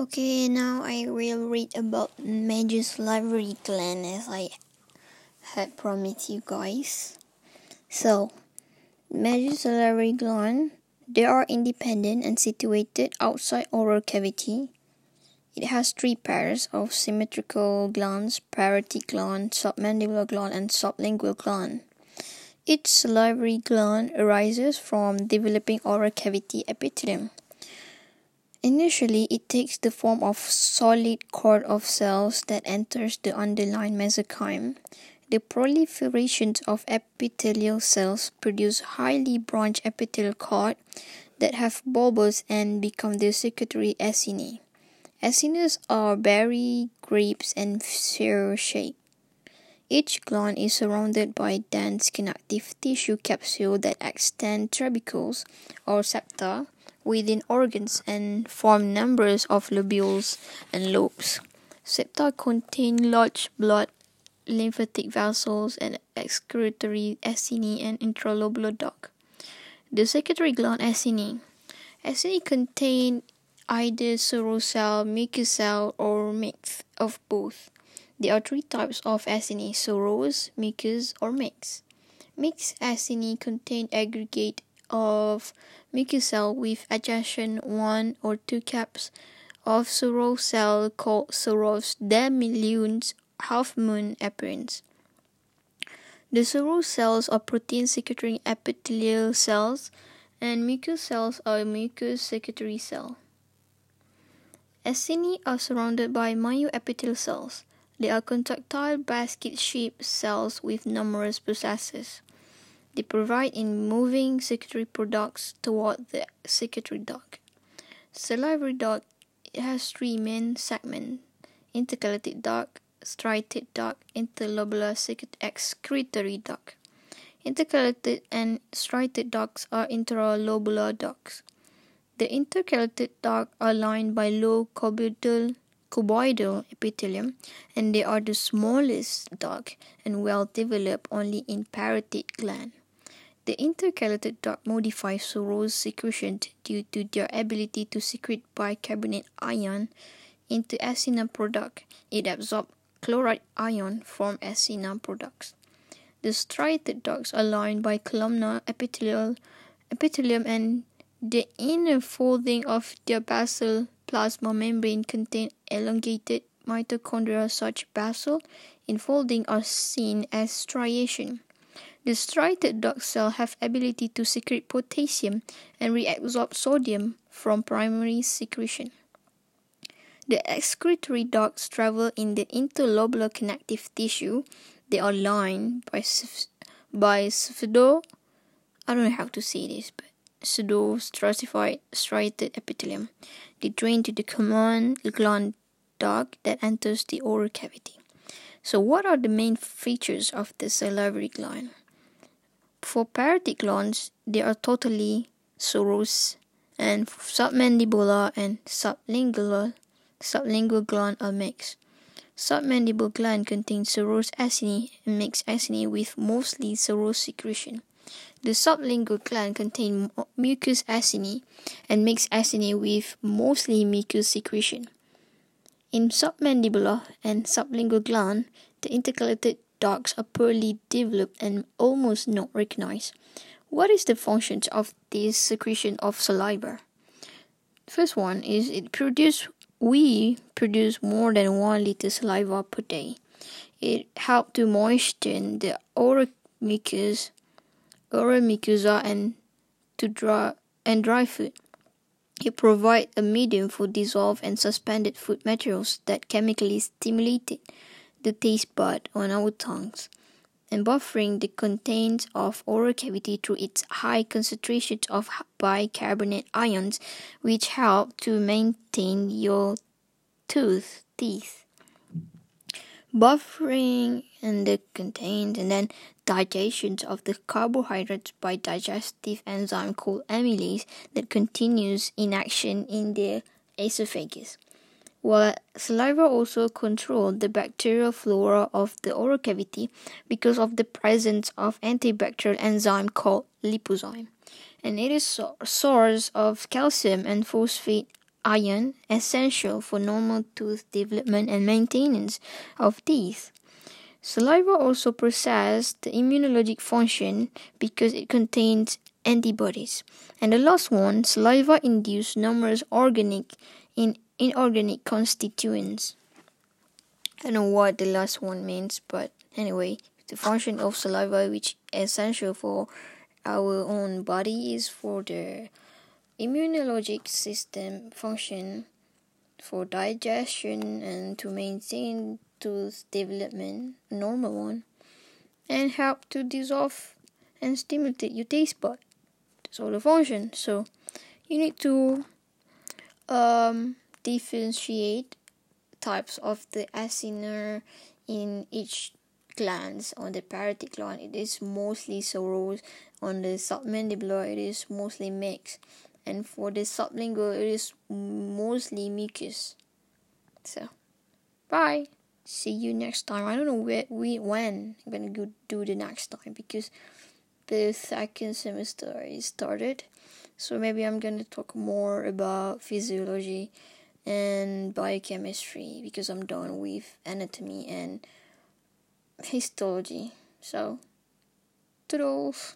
Okay, now I will read about major salivary gland as I had promised you guys. So, major salivary gland, they are independent and situated outside oral cavity. It has three pairs of symmetrical glands, parotid gland, submandibular gland, and sublingual gland. Each salivary gland arises from developing oral cavity epithelium. Initially, it takes the form of solid cord of cells that enters the underlying mesenchyme. The proliferation of epithelial cells produce highly branched epithelial cord that have bulbs and become the secretory acini. Acinas are berry, grapes, and sphere shaped. Each gland is surrounded by dense connective tissue capsule that extend tubercles or septa within organs and form numbers of lobules and lobes. Septa contain large blood lymphatic vessels and excretory acini and intralobular duct. The secretory gland acini. Acini contain either cell, mucous cell, or mix of both. There are three types of acini, serous, mucous, or mix. Mixed acini contain aggregate of mucus cell with adjacent one or two caps of serous cell called serous demilunes half moon appearance. The serous cells are protein secretory epithelial cells and mucous cells are mucous secretory cell. Acini are surrounded by myoepithelial cells. They are contractile basket-shaped cells with numerous processes. They provide in moving secretory products toward the secretory duct. Salivary duct has three main segments intercalated duct, striated duct, interlobular excretory duct. Intercalated and striated ducts are interlobular ducts. The intercalated ducts are lined by low cuboidal, cuboidal epithelium, and they are the smallest duct and well developed only in parotid gland. The intercalated duct modifies serous secretion due to their ability to secrete bicarbonate ion into acina product. It absorbs chloride ion from acina products. The striated ducts are lined by columnar epithelial epithelium and the inner folding of their basal plasma membrane contain elongated mitochondria such basal infolding are seen as striation. The striated duct cell have ability to secrete potassium and reabsorb sodium from primary secretion. The excretory ducts travel in the interlobular connective tissue. They are lined by by pseudo I don't know how to say this, but pseudo stratified striated epithelium. They drain to the common gland duct that enters the oral cavity. So, what are the main features of the salivary gland? For parotid glands, they are totally serous, and submandibular and sublingual sublingual gland are mixed. Submandibular gland contains serous acini and mixed acini with mostly serous secretion. The sublingual gland contains mucous acini and mixed acini with mostly mucous secretion. In submandibular and sublingual gland, the intercalated ducts are poorly developed and almost not recognized. What is the function of this secretion of saliva? First one is it produce we produce more than one liter saliva per day. It helps to moisten the oral mucus, oral mucosa and to dry and dry food. It provides a medium for dissolved and suspended food materials that chemically stimulated the taste bud on our tongues and buffering the contents of oral cavity through its high concentrations of bicarbonate ions which help to maintain your tooth teeth. Buffering and the contains and then digestion of the carbohydrates by digestive enzyme called amylase that continues in action in the esophagus while saliva also controls the bacterial flora of the oral cavity because of the presence of antibacterial enzyme called lipozyme. And it is a source of calcium and phosphate iron, essential for normal tooth development and maintenance of teeth. Saliva also processes the immunologic function because it contains antibodies. And the last one, saliva induces numerous organic and inorganic constituents. I don't know what the last one means, but anyway, the function of saliva, which is essential for our own body, is for the immunologic system function, for digestion, and to maintain tooth development, normal one, and help to dissolve and stimulate your taste bud. That's all the function. So you need to um, differentiate types of the acinar in each glands on the parotid gland. It is mostly serous. On the submandibular it is mostly mixed. And for the sublingual it is mostly mucus. So bye. See you next time. I don't know where we when i'm gonna go do the next time because the second semester is started. So maybe i'm gonna talk more about physiology and biochemistry because I'm done with anatomy and histology. So, toodles.